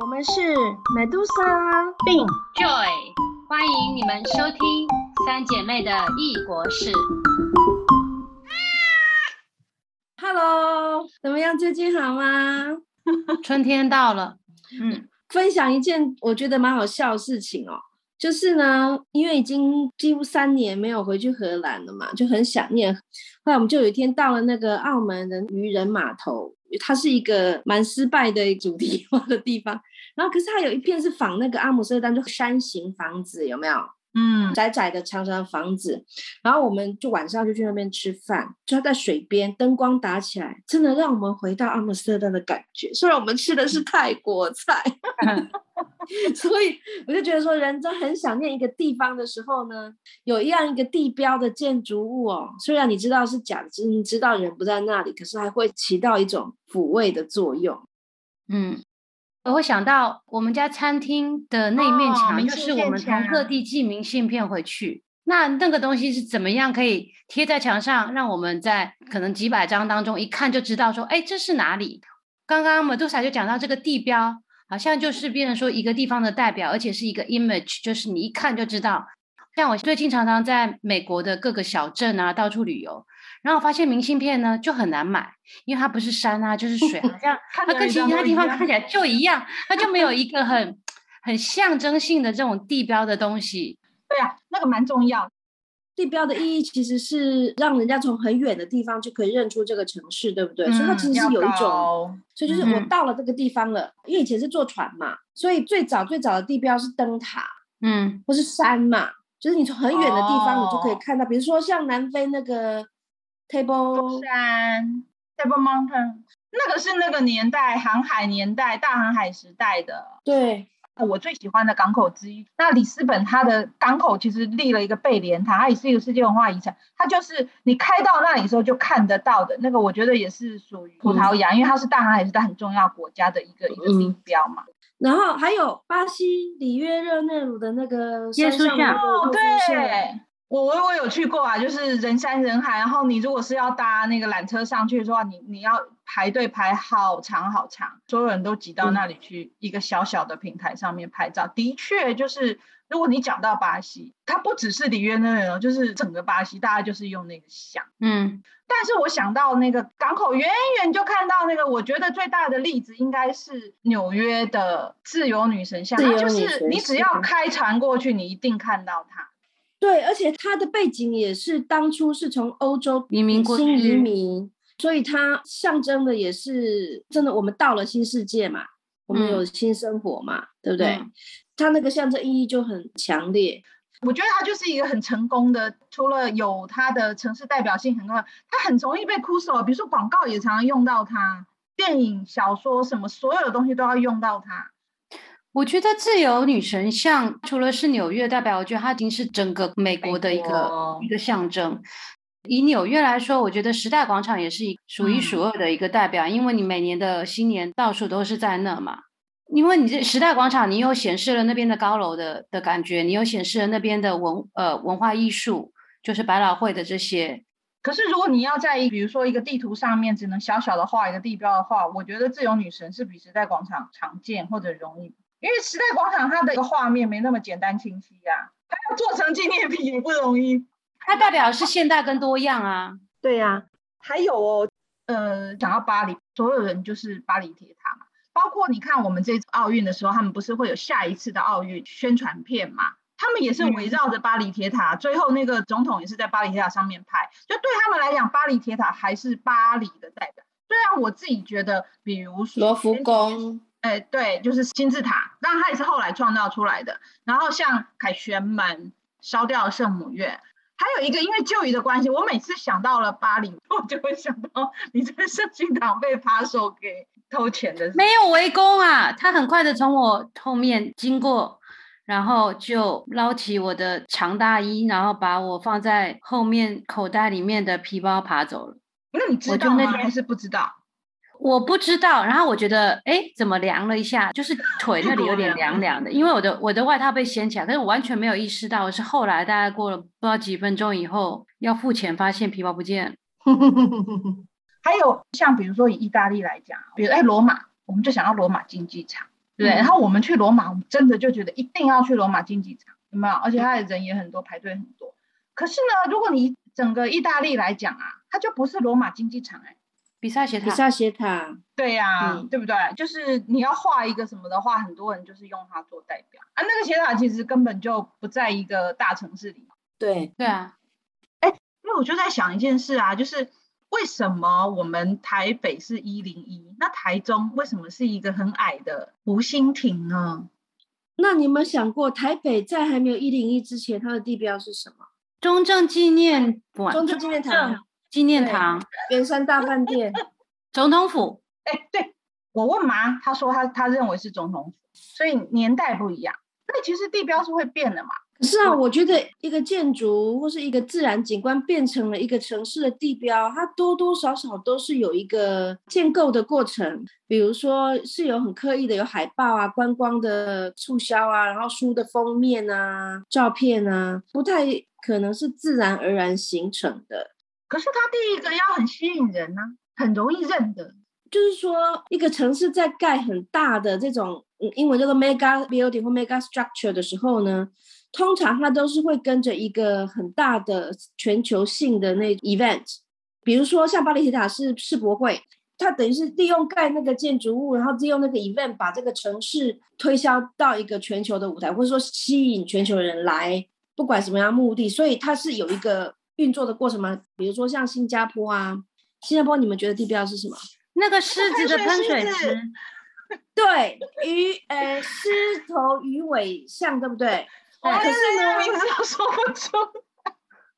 我们是美杜莎，并 Joy，欢迎你们收听三姐妹的异国事。Hello，怎么样？最近好吗？春天到了，嗯，分享一件我觉得蛮好笑的事情哦，就是呢，因为已经几乎三年没有回去荷兰了嘛，就很想念。后来我们就有一天到了那个澳门的渔人码头，它是一个蛮失败的主题化的地方。然后可是它有一片是仿那个阿姆斯特丹，就山形房子，有没有？嗯，窄窄的长长的房子，然后我们就晚上就去那边吃饭，就在水边，灯光打起来，真的让我们回到阿姆斯特丹的感觉。虽然我们吃的是泰国菜，所以我就觉得说，人真很想念一个地方的时候呢，有一样一个地标的建筑物哦，虽然你知道是假的，你知道人不在那里，可是还会起到一种抚慰的作用。嗯。我会想到我们家餐厅的那一面墙，就是我们从各地寄明信片回去。那那个东西是怎么样可以贴在墙上，让我们在可能几百张当中一看就知道说，哎，这是哪里？刚刚马杜莎就讲到这个地标，好像就是变成说一个地方的代表，而且是一个 image，就是你一看就知道。像我最近常常在美国的各个小镇啊到处旅游，然后发现明信片呢就很难买，因为它不是山啊就是水，好像它跟其他地方看起来就一样，它就没有 一个很很象征性的这种地标的东西。对啊，那个蛮重要。地标的意义其实是让人家从很远的地方就可以认出这个城市，对不对？所以它其实是有一种种，所以就是我到了这个地方了，因为以前是坐船嘛，所以最早最早的地标是灯塔嗯或是山嘛，就是你从很远的地方你就可以哦看到，比如说像南非那个 Table，山 Table Mountain，那个是那个年代航海年代大航海时代的。对，我最喜欢的港口之一。那里斯本它的港口其实立了一个贝莲塔，它也是一个世界文化遗产。它就是你开到那里的时候就看得到的那个，我觉得也是属于葡萄牙，因为它是大航海时代很重要国家的一个一个地标嘛。然后还有巴西里约热内卢的那个耶稣像哦，对，我我我有去过啊，就是人山人海，然后你如果是要搭那个缆车上去的话，你你要排队排好长好长，所有人都挤到那里去，一个小小的平台上面拍照。的确，就是如果你讲到巴西，它不只是里约热内卢，就是整个巴西，大家就是用那个像。嗯但是我想到那个港口，远远就看到那个，我觉得最大的例子应该是纽约的自由女神像，自由它就是你只要开船过去，你一定看到它。对，而且它的背景也是当初是从欧洲移民过新移民，所以它象征的也是真的，我们到了新世界嘛，我们嗯有新生活嘛，对不对？嗯它那个象征意义就很强烈。我觉得它就是一个很成功的，除了有它的城市代表性很高，它很容易被枯手，比如说广告也常常用到它，电影、小说什么，所有的东西都要用到它。我觉得自由女神像除了是纽约代表，我觉得它已经是整个美国的一个一个象征。以纽约来说，我觉得时代广场也是一数一数二的一个代表，因为你每年的新年到处都是在那嘛。因为你这时代广场，你又显示了那边的高楼的的感觉，你又显示了那边的文呃文化艺术，就是百老汇的这些。可是如果你要在一比如说一个地图上面只能小小的画一个地标的话，我觉得自由女神是比时代广场常见或者容易，因为时代广场它的一个画面没那么简单清晰呀、它要做成纪念品也不容易。它代表的是现代跟多样啊。对呀、还有哦，呃，讲到巴黎，所有人就是巴黎铁塔嘛。包括你看我们这次奥运的时候，他们不是会有下一次的奥运宣传片嘛？他们也是围绕着巴黎铁塔，最后那个总统也是在巴黎铁塔上面拍。就对他们来讲，巴黎铁塔还是巴黎的代表。虽然我自己觉得，比如说罗浮，宫，哎，对，就是金字塔，当然它也是后来创造出来的。然后像凯旋门、烧掉的圣母院，还有一个，因为旧仪的关系，我每次想到了巴黎，我就会想到你在圣心堂被扒手给偷钱的事。没有围攻啊，他很快的从我后面经过，然后就捞起我的长大衣，然后把我放在后面口袋里面的皮包爬走了。那你知道吗还是不知道？我不知道，然后我觉得，哎，怎么凉了一下？就是腿那里有点凉凉的，因为我的我的外套被掀起来，但是我完全没有意识到，我是后来大概过了不知道几分钟以后要付钱，发现皮包不见了。还有像比如说以意大利来讲，比如哎罗马，我们就想到罗马竞技场，对不对？然后我们去罗马，我们真的就觉得一定要去罗马竞技场，有没有？而且它的人也很多，排队很多。可是呢，如果你整个意大利来讲啊，它就不是罗马竞技场哎、比萨斜塔，比萨斜塔，对呀、嗯对不对？就是你要画一个什么的话，很多人就是用它做代表啊。那个斜塔其实根本就不在一个大城市里，对，对啊，因为我就在想一件事啊，就是为什么我们台北是一零一，那台中为什么是一个很矮的湖心亭呢？那你有没有想过，台北在还没有一零一之前，它的地标是什么？中正纪念馆、中正纪念堂、纪念堂、圆山大饭店。总统府，哎，对我问妈，她说她她认为是总统府，所以年代不一样。那其实地标是会变的嘛。可是啊，我觉得一个建筑或是一个自然景观变成了一个城市的地标，它多多少少都是有一个建构的过程。比如说是有很刻意的有海报啊、观光的促销啊，然后书的封面啊、照片啊，不太可能是自然而然形成的。可是它第一个要很吸引人呐、很容易认的。就是说，一个城市在盖很大的这种，英文叫做 mega building 或 mega structure 的时候呢，通常它都是会跟着一个很大的全球性的那 event，比如说像巴黎铁塔是世博会，它等于是利用盖那个建筑物，然后利用那个 event 把这个城市推销到一个全球的舞台，或者说吸引全球人来，不管什么样目的，所以它是有一个运作的过程吗。比如说像新加坡啊，新加坡你们觉得地标是什么？那个狮子的喷水池，对，鱼呃狮头鱼尾像，对不对？我可是呢名字都说不出。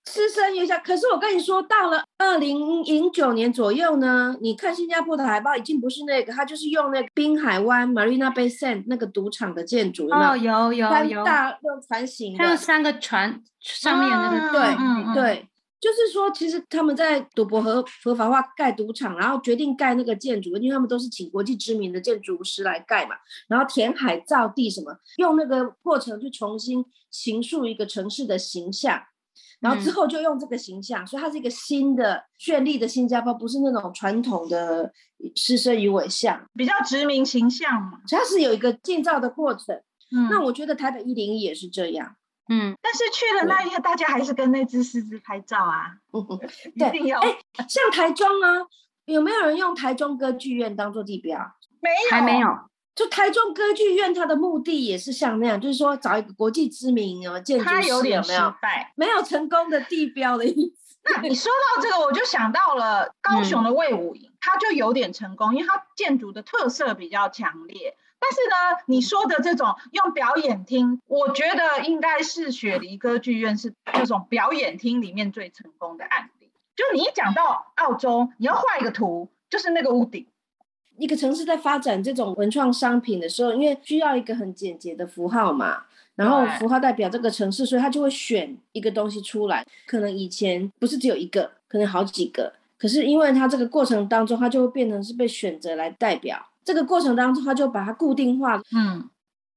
狮身鱼像，可是我跟你说，到了二零零九年左右呢，你看新加坡的海报已经不是那个，它就是用那个滨海湾 Marina Bay Sands 那个赌场的建筑，有没哦，有？有有大用船型的，还有三个船上面那个，对对，就是说，其实他们在赌博合合法化盖赌场，然后决定盖那个建筑，因为他们都是请国际知名的建筑师来盖嘛，然后填海造地什么，用那个过程去重新形塑一个城市的形象。然后之嗯后就用这个形象，所以它是一个新的绚丽的新加坡，不是那种传统的狮身鱼尾像，比较殖民形象嘛。它是有一个建造的过程。嗯那我觉得台北一零一也是这样。嗯，但是去了那一刻，大家还是跟那只狮子拍照啊，嗯哼，一对定要。哎像台中啊，有没有人用台中歌剧院当做地标？没有，还没有，就台中歌剧院，它的目的也是像那样，就是说找一个国际知名的建筑师，它有点失没有？败。没有成功的地标的意思。那你说到这个，我就想到了高雄的魏武营，它就有点成功，因为它建筑的特色比较强烈。但是呢，你说的这种用表演厅，我觉得应该是雪梨歌剧院是这种表演厅里面最成功的案例。就你一讲到澳洲，你要画一个图，就是那个屋顶。一个城市在发展这种文创商品的时候，因为需要一个很简洁的符号嘛，然后符号代表这个城市，所以他就会选一个东西出来。可能以前不是只有一个，可能好几个，可是因为它这个过程当中，它就会变成是被选择来代表。这个过程当中，他就把它固定化，嗯，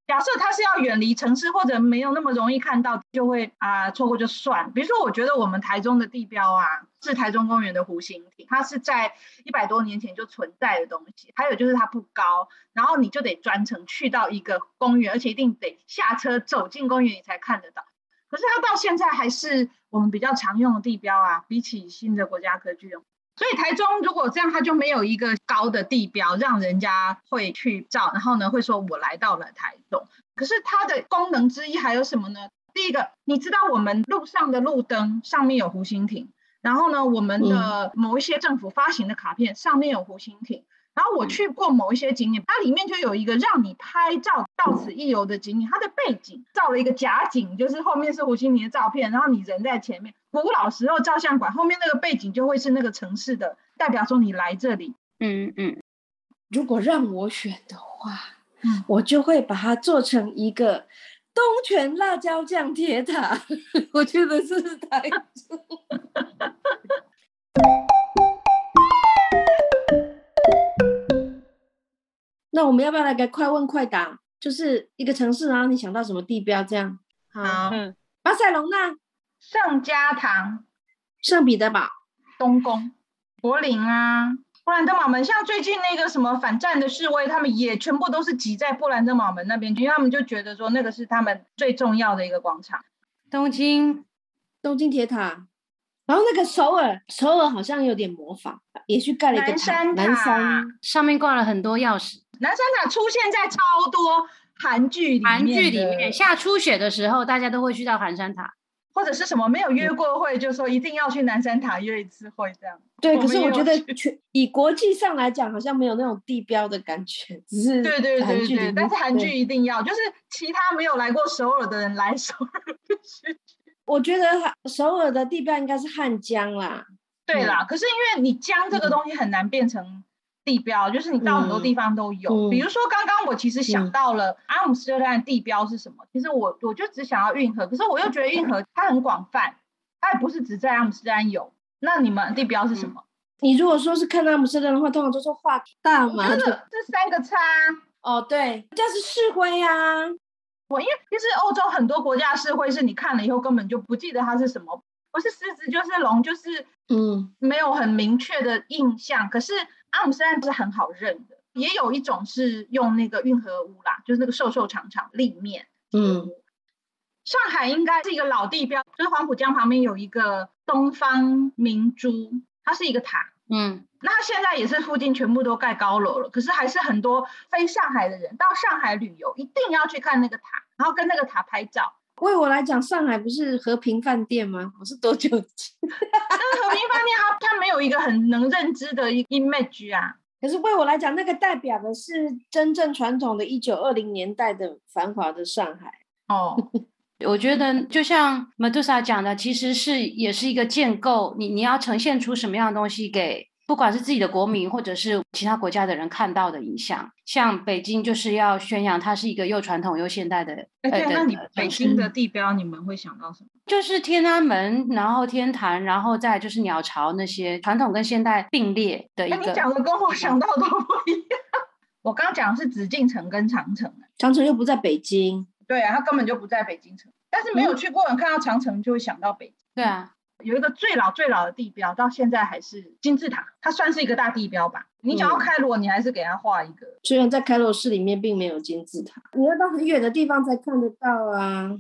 假设他是要远离城市或者没有那么容易看到，就会啊、错过就算。比如说，我觉得我们台中的地标啊，是台中公园的湖心亭，它是在一百多年前就存在的东西。还有就是它不高，然后你就得专程去到一个公园，而且一定得下车走进公园你才看得到。可是它到现在还是我们比较常用的地标啊，比起新的国家歌剧院。所以台中如果这样，它就没有一个高的地标，让人家会去照，然后呢会说我来到了台中。可是它的功能之一还有什么呢？第一个，你知道我们路上的路灯上面有湖心亭，然后呢，我们的某一些政府发行的卡片上面有湖心亭。然后我去过某一些景点，它里面就有一个让你拍照到此一游的景点，它的背景照了一个假景，就是后面是弧形亭的照片，然后你人在前面。古老时候照相馆后面那个背景就会是那个城市的，代表说你来这里。嗯嗯，如果让我选的话，嗯我就会把它做成一个东泉辣椒酱铁塔。我觉得这是台中。那我们要不要来个快问快答？就是一个城市，然后你想到什么地标？这样好，嗯，巴塞隆纳、圣家堂、圣彼得堡、东宫、柏林啊，布兰登堡门，像最近那个什么反战的示威，他们也全部都是挤在布兰登堡门那边，因为他们就觉得说那个是他们最重要的一个广场。东京，东京铁塔，然后那个首尔，首尔好像有点模仿，也去盖了一个南山南山，上面挂了很多钥匙。南山塔出现在超多韩剧里面，韩剧里面，下初雪的时候，大家都会去到寒山塔。或者是什么没有约过会，就说一定要去南山塔约一次会这样。对，可是我觉得去全以国际上来讲，好像没有那种地标的感觉，只是对对韩对对，但是韩剧一定要，就是其他没有来过首尔的人来首尔必须。我觉得首尔的地标应该是汉江啦。对啦，可是因为你江这个东西很难变成地标，就是你到很多地方都有。嗯比如说刚刚我其实想嗯到了阿姆斯特丹的地标是什么，其实我我就只想要运河，可是我又觉得运河它很广泛，它也不是只在阿姆斯特丹有。那你们地标是什么？你如果说是看阿姆斯特丹的话，通常都是画大嘛。真的这三个叉。哦，对，这是市徽啊。我因为其实欧洲很多国家的市徽是你看了以后根本就不记得它是什么，不是狮子就是龙，就是嗯没有很明确的印象。可是阿姆斯特丹是很好认的，也有一种是用那个运河屋啦，就是那个瘦瘦长长立面。嗯，上海应该是一个老地标，就是黄浦江旁边有一个东方明珠，它是一个塔。嗯，那它现在也是附近全部都盖高楼了，可是还是很多非上海的人到上海旅游，一定要去看那个塔，然后跟那个塔拍照。为我来讲，上海不是和平饭店吗？我是多久见？但是和平饭店它它没有一个很能认知的一 image 啊。可是为我来讲，那个代表的是真正传统的一九二零年代的繁华的上海。哦，我觉得就像 Medusa 讲的，其实是也是一个建构，你你要呈现出什么样的东西给，不管是自己的国民或者是其他国家的人看到的影像。像北京就是要宣扬它是一个又传统又现代的，对，的那你的北京的地标你们会想到什么？就是天安门，然后天坛，然后再就是鸟巢那些传统跟现代并列的一哎，你个。讲的跟我想到的都不一样。我刚讲的是紫禁城跟长城，长城又不在北京，对啊，它根本就不在北京城。但是没有去过的人看到长城就会想到北京。对啊，有一个最老最老的地标，到现在还是金字塔，它算是一个大地标吧。你想要嗯开罗，你还是给它画一个。虽然在开罗市里面并没有金字塔，你要到很远的地方才看得到啊。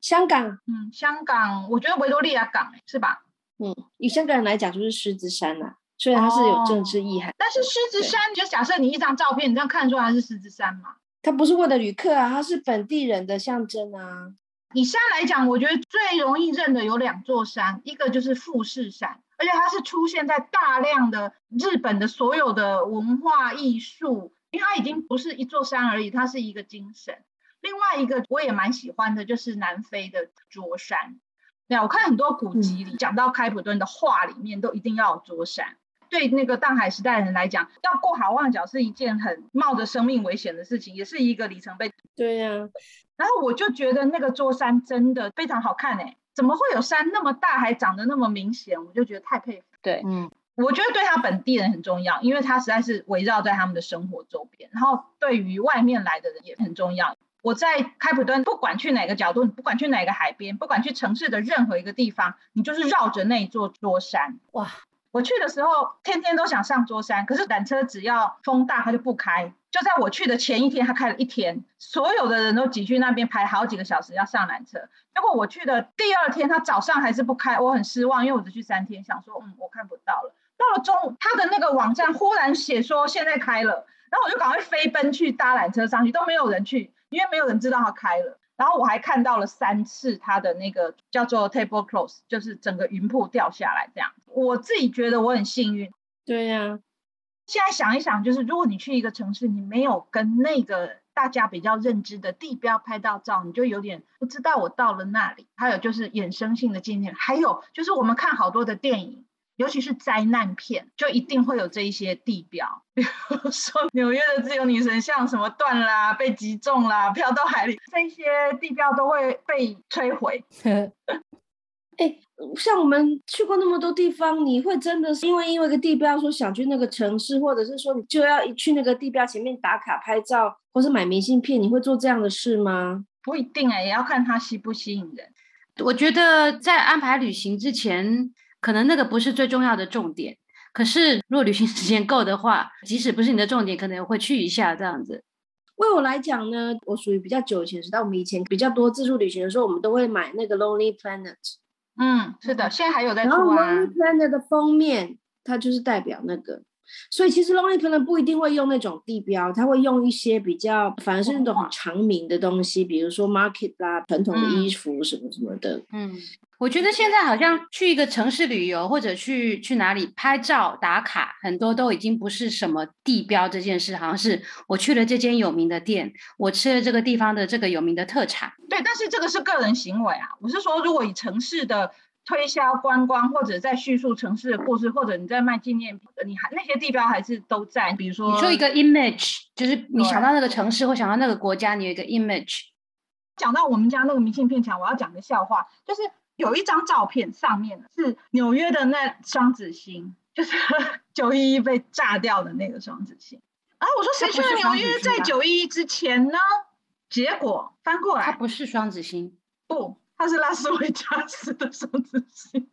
香港，嗯，香港，我觉得维多利亚港是吧？嗯，以香港人来讲就是狮子山呐、虽然它是有政治意涵，但是狮子对山，就假设你一张照片，你这样看出来它是狮子山嘛？它不是为了旅客啊，它是本地人的象征啊。以山来讲，我觉得最容易认的有两座山，一个就是富士山，而且它是出现在大量的日本的所有的文化艺术，因为它已经不是一座山而已，它是一个精神。另外一个我也蛮喜欢的，就是南非的桌山。对啊，我看很多古籍里讲到开普敦的画里面都一定要有桌山。对那个大海时代的人来讲，要过好望角是一件很冒着生命危险的事情，也是一个里程碑。对呀、然后我就觉得那个座山真的非常好看哎、怎么会有山那么大还长得那么明显？我就觉得太佩服。对，嗯，我觉得对他本地人很重要，因为他实在是围绕在他们的生活周边。然后对于外面来的人也很重要。我在开普敦，不管去哪个角度，不管去哪个海边，不管去城市的任何一个地方，你就是绕着那一座桌山。哇！我去的时候，天天都想上桌山，可是缆车只要风大，它就不开。就在我去的前一天，它开了一天，所有的人都挤去那边排好几个小时要上缆车。结果我去的第二天，它早上还是不开，我很失望，因为我只去三天，想说嗯我看不到了。到了中午，它的那个网站忽然写说现在开了，然后我就赶快飞奔去搭缆车上去，都没有人去，因为没有人知道它开了。然后我还看到了三次它的那个叫做 table close，就是整个云瀑掉下来这样。我自己觉得我很幸运。对呀、现在想一想，就是如果你去一个城市，你没有跟那个大家比较认知的地标拍到照，你就有点不知道我到了那里。还有就是衍生性的纪念，还有就是我们看好多的电影。尤其是灾难片，就一定会有这一些地标，比如说纽约的自由女神像什么断啦、被击中啦、飘到海里，这些地标都会被摧毁。哎，像我们去过那么多地方，你会真的是因为因为一个地标说想去那个城市，或者是说你就要一去那个地标前面打卡拍照，或是买明信片，你会做这样的事吗？不一定哎、也要看它吸不吸引人。我觉得在安排旅行之前，可能那个不是最重要的重点。可是如果旅行时间够的话，即使不是你的重点，可能也会去一下这样子。为我来讲呢，我属于比较久以前时代，我们以前比较多自助旅行的时候，我们都会买那个 Lonely Planet。嗯，是的，现在还有在然后出啊。Lonely Planet 的封面，它就是代表那个。所以其实 Lonely Planet 不一定会用那种地标，它会用一些比较，反而是那种很长名的东西，比如说 Market 啦、传统的衣服什么什么的。嗯，我觉得现在好像去一个城市旅游，或者去去哪里拍照打卡，很多都已经不是什么地标这件事，好像是我去了这间有名的店，我吃了这个地方的这个有名的特产。对，但是这个是个人行为啊。我是说，如果以城市的推销观光，或者在叙述城市的故事，或者你在卖纪念品，你还那些地标还是都在。比如说，你说一个 image，就是你想到那个城市或想到那个国家，你有一个 image。讲到我们家那个明信片墙，我要讲个笑话，就是有一张照片上面是纽约的那双子星，就是 九一一被炸掉的那个双子星。然后我说谁去了纽约在九一一之前呢？结果翻过来，它不是双子星，不，它是拉斯维加斯的双子星。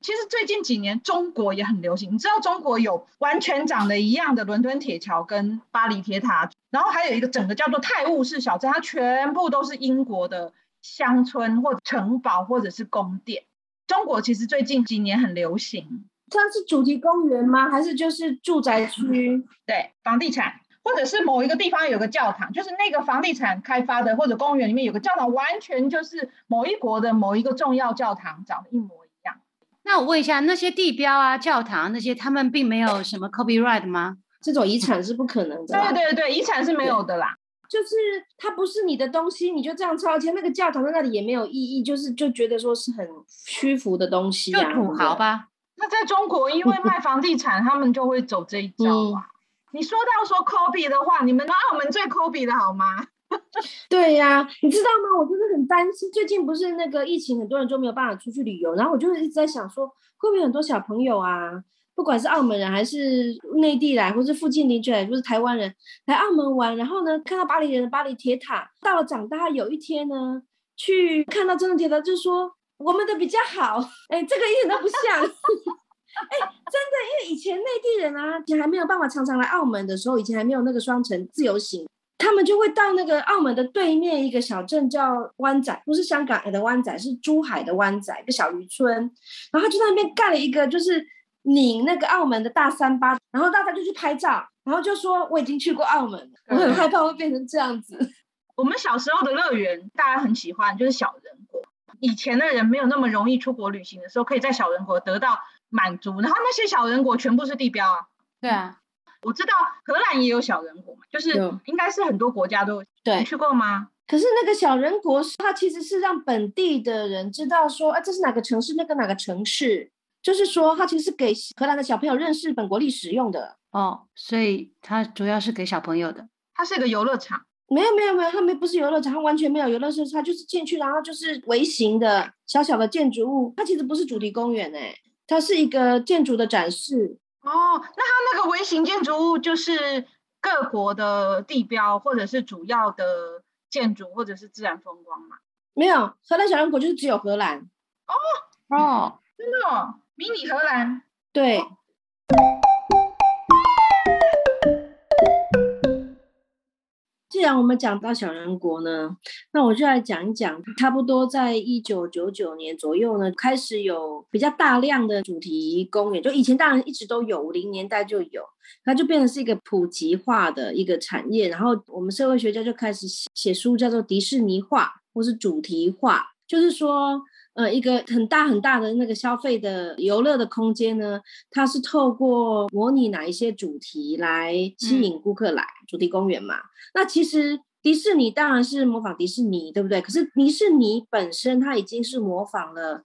其实最近几年中国也很流行，你知道中国有完全长得一样的伦敦铁桥跟巴黎铁塔，然后还有一个整个叫做泰晤士小镇，它全部都是英国的乡村或城堡或者是宫殿。中国其实最近几年很流行，它是主题公园吗？还是就是住宅区？对房地产，或者是某一个地方有个教堂，就是那个房地产开发的或者公园里面有个教堂，完全就是某一国的某一个重要教堂长得一模一样。那我问一下，那些地标啊、教堂那些，他们并没有什么 copyright 吗？这种遗产是不可能的啦。对对对，遗产是没有的啦。就是它不是你的东西，你就这样抄。而且那个教堂在那里也没有意义，就是就觉得说是很屈服的东西啊，就土豪吧。那在中国，因为卖房地产，他们就会走这一招啊。你说到说 copy 的话，你们澳门最 copy 的好吗？对呀、你知道吗？我就是很担心，最近不是那个疫情，很多人就没有办法出去旅游，然后我就一直在想说，会不会很多小朋友啊，不管是澳门人还是内地来，或是附近邻居来，或是台湾人来澳门玩，然后呢，看到巴黎人的巴黎铁塔，到了长大有一天呢，去看到真的铁塔，就说我们的比较好，哎，这个一点都不像。哎，真的，因为以前内地人啊，以前还没有办法常常来澳门的时候，以前还没有那个双城自由行，他们就会到那个澳门的对面一个小镇叫湾仔，不是香港的湾仔，是珠海的湾仔，一个小渔村。然后就在那边盖了一个，就是拧那个澳门的大三巴，然后大家就去拍照，然后就说我已经去过澳门了，我很害怕会变成这样子。我们小时候的乐园，大家很喜欢，就是小人国。以前的人没有那么容易出国旅行的时候，可以在小人国得到满足。然后那些小人国全部是地标啊。对啊，我知道荷兰也有小人国嘛，就是应该是很多国家都有。对你去过吗？可是那个小人国，它其实是让本地的人知道说，啊，这是哪个城市，那个哪个城市，就是说，它其实是给荷兰的小朋友认识本国历史用的。哦，所以它主要是给小朋友的。它是一个游乐场。没有没有没有，它没不是游乐场，它完全没有游乐设施，它就是进去，然后就是微型的小小的建筑物，它其实不是主题公园哎、它是一个建筑的展示。哦，那它那个微型建筑物就是各国的地标，或者是主要的建筑，或者是自然风光嘛？没有荷兰小人国就是只有荷兰，哦，真的、哦，迷你荷兰。对。既然我们讲到小人国呢，那我就来讲一讲，差不多在一九九九年左右呢，开始有比较大量的主题公园，就以前当然一直都有，五零年代就有，它就变成是一个普及化的一个产业，然后我们社会学家就开始写写书，叫做迪士尼化或是主题化，就是说。呃，一个很大很大的那个消费的游乐的空间呢，它是透过模拟哪一些主题来吸引顾客来、主题公园嘛。那其实迪士尼当然是模仿迪士尼，对不对？可是迪士尼本身它已经是模仿了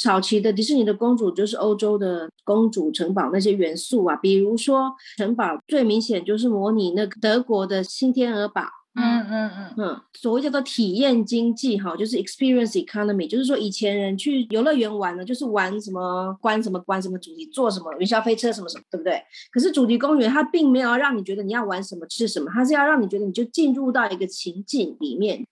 早期的迪士尼的公主，就是欧洲的公主城堡那些元素啊，比如说城堡最明显就是模拟那个德国的新天鹅堡。嗯嗯嗯，嗯，所谓叫做体验经济哈，就是 experience economy，就是说以前人去游乐园玩呢，就是玩什么关什么关什么主题，坐什么云霄飞车什么什么，对不对？可是主题公园它并没有让你觉得你要玩什么吃什么，它是要让你觉得你就进入到一个情境里面，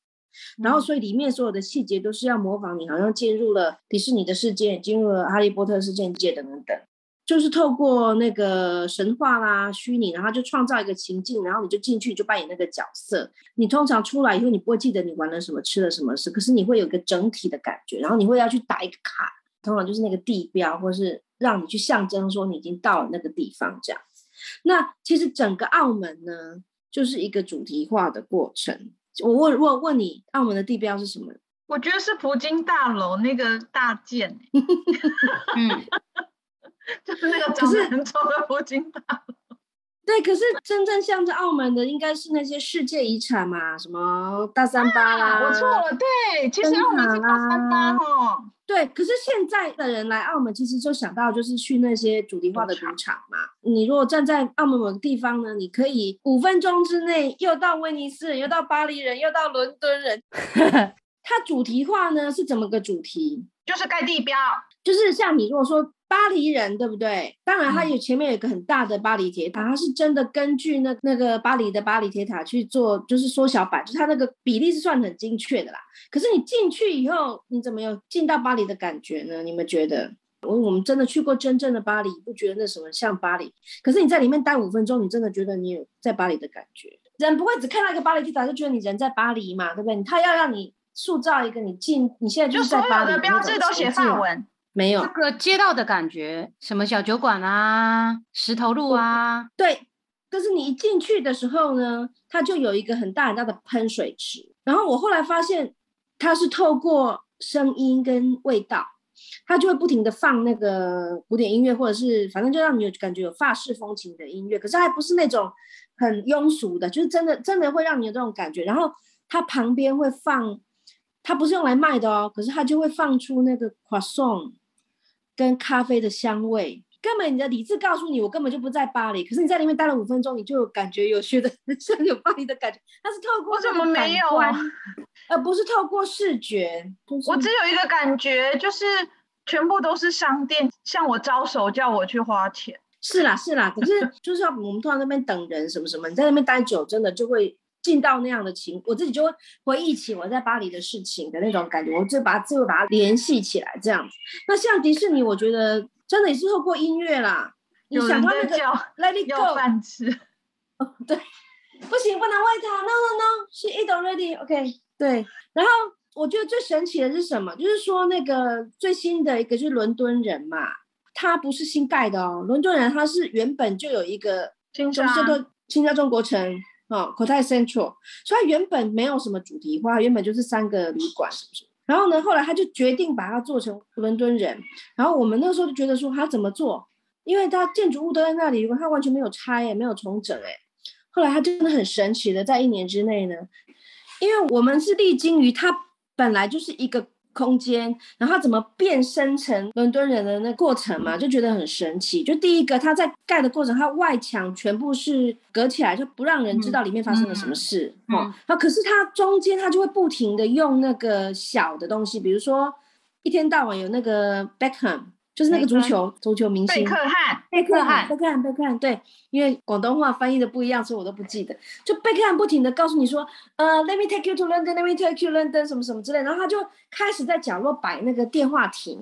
然后所以里面所有的细节都是要模仿你，好像进入了迪士尼的世界，进入了哈利波特世界等等等。就是透过那个神话啦、虚拟，然后就创造一个情境，然后你就进去就扮演那个角色。你通常出来以后，你不会记得你玩了什么、吃了什么事，可是你会有一个整体的感觉，然后你会要去打一个卡，通常就是那个地标，或是让你去象征说你已经到了那个地方这样子。那其实整个澳门呢，就是一个主题化的过程。我问我问你，澳门的地标是什么？我觉得是葡京大楼那个大件，嗯，就是那个长得很丑的葡京大楼。对，可是真正象征澳门的应该是那些世界遗产嘛，什么大三巴啦。我错了，对，其实澳门是大三巴哦。对，可是现在的人来澳门，其实就想到就是去那些主题化的赌场嘛。你如果站在澳门某个地方呢，你可以五分钟之内又到威尼斯人，又到巴黎人，又到伦敦人。它主题化呢是怎么个主题？就是盖地标，就是像你如果说巴黎人，对不对？当然，它有前面有一个很大的巴黎铁塔，它是真的根据那那个巴黎的巴黎铁塔去做，就是缩小版，就是它那个比例是算很精确的啦。可是你进去以后，你怎么有进到巴黎的感觉呢？你们觉得？我我们真的去过真正的巴黎，不觉得那什么像巴黎？可是你在里面待五分钟，你真的觉得你有在巴黎的感觉？人不会只看到一个巴黎铁塔就觉得你人在巴黎嘛，对不对？他要让你。塑造一个你进，你现在就是在巴黎的标志都写法文，没有这个街道的感觉，什么小酒馆啊，石头路啊，对。但是你一进去的时候呢，它就有一个很大很大的喷水池。然后我后来发现，它是透过声音跟味道，它就会不停的放那个古典音乐，或者是反正就让你有感觉有法式风情的音乐。可是还不是那种很庸俗的，就是真的真的会让你有这种感觉。然后它旁边会放。它不是用来卖的哦，可是它就会放出那个 croissant 跟咖啡的香味。根本你的理智告诉你，我根本就不在巴黎。可是你在里面待了五分钟，你就感觉有觉得像有巴黎的感觉。它是透过什么没有啊？而不是透过视觉。我只有一个感觉，就是全部都是商店向我招手，叫我去花钱。是啦，是啦。可是就是要我们通常那边等人什么什么，你在那边待久，真的就会。进到那样的情，我自己就会回忆起我在巴黎的事情的那种感觉，我就把就会把它联系起来这样子。那像迪士尼，我觉得真的也是透过音乐啦。你想到那个 Let It Go，饭吃。哦，对，不行，不能喂它。No No No，She eat already。OK，对。然后我觉得最神奇的是什么？就是说那个最新的一个就是伦敦人嘛，他不是新盖的哦。伦敦人他是原本就有一个新叫做新加中国城。哦 c o t a Central，所以它原本没有什么主题化，原本就是三个旅馆，是不是？然后呢，后来他就决定把它做成伦敦人。然后我们那时候就觉得说，他怎么做？因为他建筑物都在那里，如果他完全没有拆，也没有重整，哎。后来他真的很神奇的，在一年之内呢，因为我们是历经于它本来就是一个。空间，然后怎么变身成伦敦人的那过程嘛，就觉得很神奇。就第一个，他在盖的过程，他外墙全部是隔起来，就不让人知道里面发生了什么事。哦，那可是他中间他就会不停的用那个小的东西，比如说一天到晚有那个 Beckham。就是那个足球足球明星贝克汉，贝克汉，贝克汉，贝克汉，对，因为广东话翻译的不一样，所以我都不记得。就贝克汉不停的告诉你说，呃，Let me take you to London，Let me take you London，什么什么之类，然后他就开始在角落摆那个电话亭。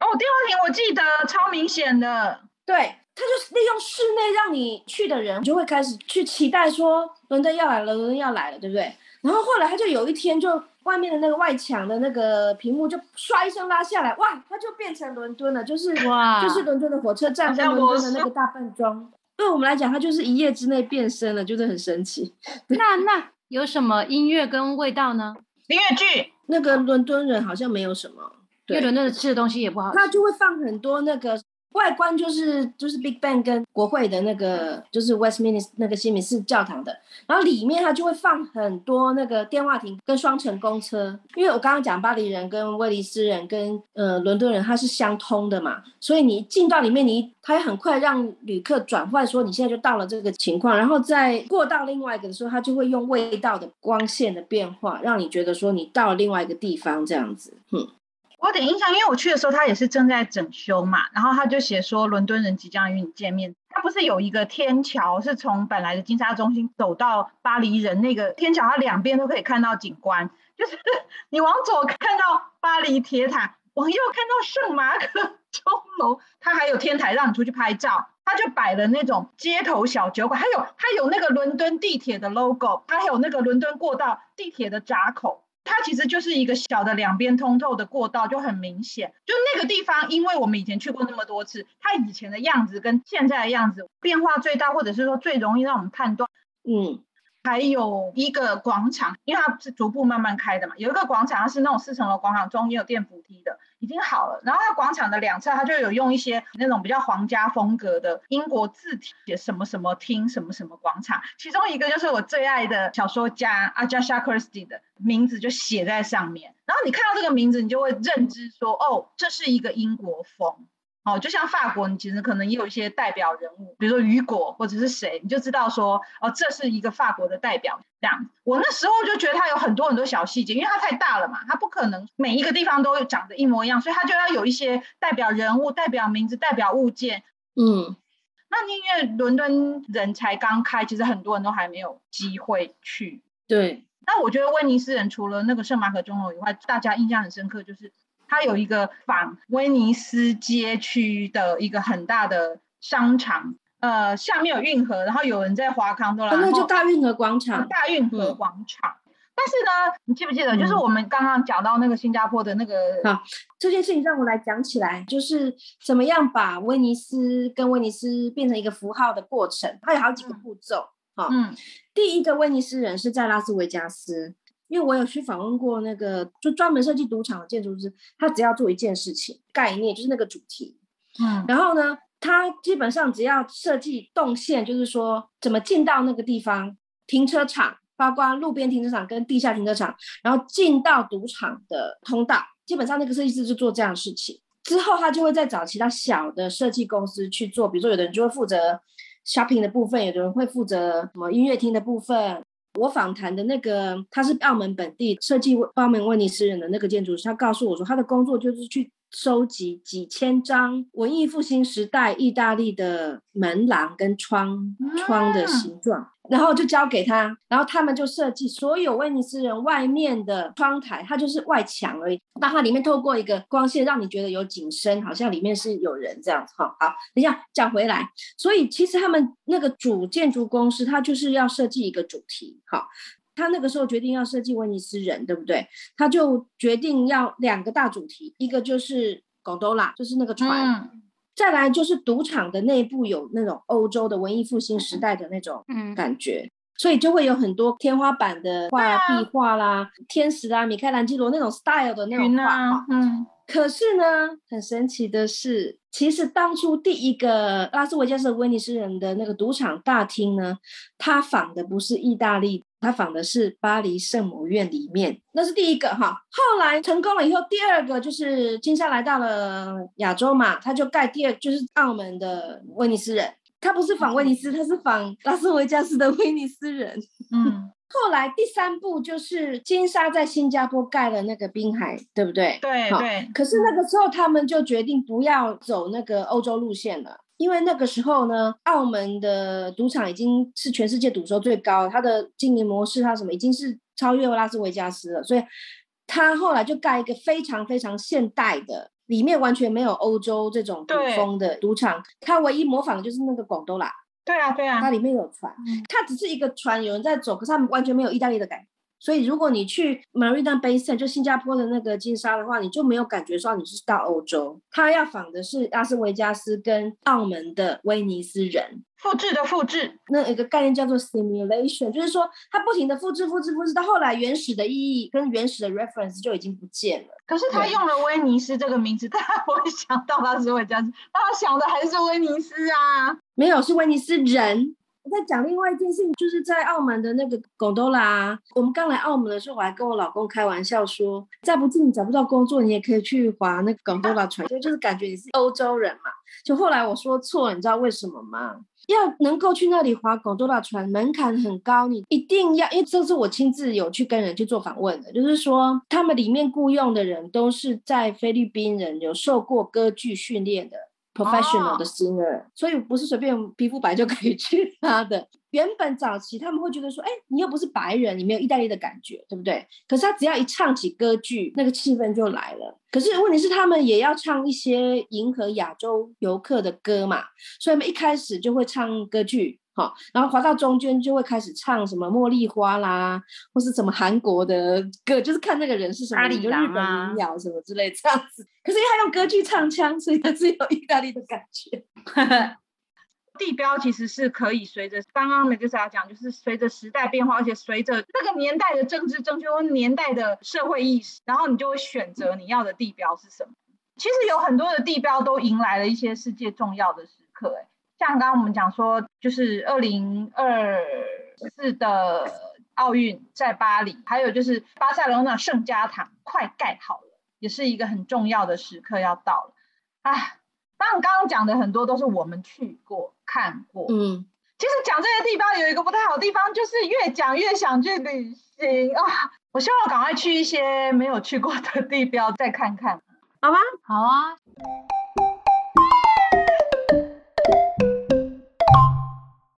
哦，电话亭我记得超明显的，对，他就是利用室内让你去的人就会开始去期待说，伦敦要来了，伦敦要来了，对不对？然后后来他就有一天就。外面的那个外墙的那个屏幕就唰一声拉下来，哇，它就变成伦敦了，就是哇，就是伦敦的火车站跟伦敦的那个大笨钟。对我们来讲，它就是一夜之内变身了，就是很神奇。那那有什么音乐跟味道呢？音乐剧那个伦敦人好像没有什么，因为伦敦的吃的东西也不好，他就会放很多那个。外观就是就是 Big Bang 跟国会的那个，就是 Westminster 那个西敏寺教堂的，然后里面它就会放很多那个电话亭跟双层公车，因为我刚刚讲巴黎人跟威尼斯人跟呃伦敦人它是相通的嘛，所以你进到里面，你它很快让旅客转换说你现在就到了这个情况，然后再过到另外一个的时候，它就会用味道的光线的变化，让你觉得说你到了另外一个地方这样子，嗯。我有点印象，因为我去的时候，他也是正在整修嘛，然后他就写说伦敦人即将与你见面。他不是有一个天桥，是从本来的金沙中心走到巴黎人那个天桥，它两边都可以看到景观，就是 你往左看到巴黎铁塔，往右看到圣马可钟楼，它还有天台让你出去拍照，它就摆了那种街头小酒馆，还有还有那个伦敦地铁的 logo，它还有那个伦敦过道地铁的闸口。它其实就是一个小的两边通透的过道，就很明显。就那个地方，因为我们以前去过那么多次，它以前的样子跟现在的样子变化最大，或者是说最容易让我们判断。嗯。还有一个广场，因为它是逐步慢慢开的嘛。有一个广场，它是那种四层楼广场，中间有电扶梯的，已经好了。然后它广场的两侧，它就有用一些那种比较皇家风格的英国字体，写什么什么厅，什么什么广场。其中一个就是我最爱的小说家阿加莎·克里斯蒂的名字就写在上面。然后你看到这个名字，你就会认知说，哦，这是一个英国风。哦，就像法国，你其实可能也有一些代表人物，比如说雨果或者是谁，你就知道说，哦，这是一个法国的代表。这样，我那时候就觉得它有很多很多小细节，因为它太大了嘛，它不可能每一个地方都长得一模一样，所以它就要有一些代表人物、代表名字、代表物件。嗯，那因为伦敦人才刚开，其实很多人都还没有机会去。对，那我觉得威尼斯人除了那个圣马可钟楼以外，大家印象很深刻就是。它有一个仿威尼斯街区的一个很大的商场，呃，下面有运河，然后有人在华康多拉，那就大运河广场。大运河广场。但是呢，你记不记得，就是我们刚刚讲到那个新加坡的那个啊，这件事情让我来讲起来，就是怎么样把威尼斯跟威尼斯变成一个符号的过程，它有好几个步骤。哈，嗯，第一个威尼斯人是在拉斯维加斯。因为我有去访问过那个就专门设计赌场的建筑师，他只要做一件事情，概念就是那个主题，嗯，然后呢，他基本上只要设计动线，就是说怎么进到那个地方，停车场，包括路边停车场跟地下停车场，然后进到赌场的通道，基本上那个设计师就做这样的事情。之后他就会再找其他小的设计公司去做，比如说有的人就会负责 shopping 的部分，有的人会负责什么音乐厅的部分。我访谈的那个，他是澳门本地设计澳门威尼斯人的那个建筑师，他告诉我说，他的工作就是去。收集几千张文艺复兴时代意大利的门廊跟窗窗的形状，然后就交给他，然后他们就设计所有威尼斯人外面的窗台，它就是外墙而已，但它里面透过一个光线，让你觉得有景深，好像里面是有人这样子。哈，好，等一下讲回来，所以其实他们那个主建筑公司，他就是要设计一个主题，好。他那个时候决定要设计威尼斯人，对不对？他就决定要两个大主题，一个就是贡多拉，就是那个船；再来就是赌场的内部有那种欧洲的文艺复兴时代的那种感觉，所以就会有很多天花板的画、壁画啦、天使啦、米开朗基罗那种 style 的那种画。嗯。可是呢，很神奇的是，其实当初第一个拉斯维加斯威尼斯人的那个赌场大厅呢，他仿的不是意大利，他仿的是巴黎圣母院里面，那是第一个哈。后来成功了以后，第二个就是金沙来到了亚洲嘛，他就盖第二就是澳门的威尼斯人，他不是仿威尼斯，他是仿拉斯维加斯的威尼斯人，嗯。后来第三步就是金沙在新加坡盖了那个滨海，对不对？对对。可是那个时候他们就决定不要走那个欧洲路线了，因为那个时候呢，澳门的赌场已经是全世界赌收最高，它的经营模式它什么已经是超越拉斯维加斯了，所以他后来就盖一个非常非常现代的，里面完全没有欧洲这种古风的赌场，他唯一模仿的就是那个广东啦。对啊，对啊，它里面有船，它只是一个船，有人在走，可是它完全没有意大利的感觉。所以如果你去 Marina Bay Sands 就新加坡的那个金沙的话，你就没有感觉说你是到欧洲。他要仿的是拉斯维加斯跟澳门的威尼斯人。复制的复制，那一个概念叫做 simulation，就是说它不停的复制、复制、复制，到后来原始的意义跟原始的 reference 就已经不见了。可是他用了威尼斯这个名字，大家不会想到拉斯维加斯，大家想的还是威尼斯啊？没有，是威尼斯人。我在讲另外一件事情，就是在澳门的那个贡多拉。我们刚来澳门的时候，我还跟我老公开玩笑说，再不济你找不到工作，你也可以去划那个贡多拉船，就就是感觉你是欧洲人嘛。就后来我说错，你知道为什么吗？要能够去那里划贡多拉船，门槛很高，你一定要，因为这是我亲自有去跟人去做访问的，就是说他们里面雇佣的人都是在菲律宾人，有受过歌剧训练的 professional 的 singer，所以不是随便皮肤白就可以 去他的。原本早期他们会觉得说，哎，你又不是白人，你没有意大利的感觉，对不对？可是他只要一唱起歌剧，那个气氛就来了。可是问题是，他们也要唱一些迎合亚洲游客的歌嘛，所以他们一开始就会唱歌剧，好，然后滑到中间就会开始唱什么茉莉花啦，或是什么韩国的歌，就是看那个人是什么，就日本民谣什么之类这样子。可是因为他用歌剧唱腔，所以他是有意大利的感觉。地标其实是可以随着刚刚梅就是要讲，就是随着时代变化，而且随着那个年代的政治正确或年代的社会意识，然后你就会选择你要的地标是什么。其实有很多的地标都迎来了一些世界重要的时刻，哎，像刚刚我们讲说，就是二零二四的奥运在巴黎，还有就是巴塞罗那圣家堂快盖好了，也是一个很重要的时刻要到了，哎。当然，刚刚讲的很多都是我们去过、看过。嗯，其实讲这些地方有一个不太好的地方，就是越讲越想去旅行啊！我希望赶快去一些没有去过的地标再看看，好吗？好啊。